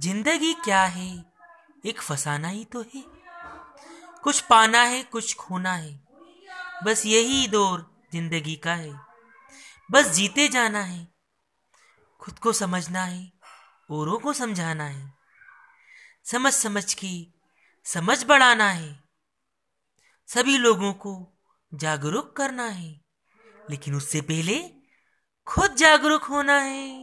ज़िंदगी क्या है? एक फसाना ही तो है। कुछ पाना है, कुछ खोना है। बस यही दौर ज़िंदगी का है। बस जीते जाना है। खुद को समझना है, औरों को समझाना है। समझ समझ की समझ बढ़ाना है। सभी लोगों को जागरूक करना है। लेकिन उससे पहले खुद जागरूक होना है।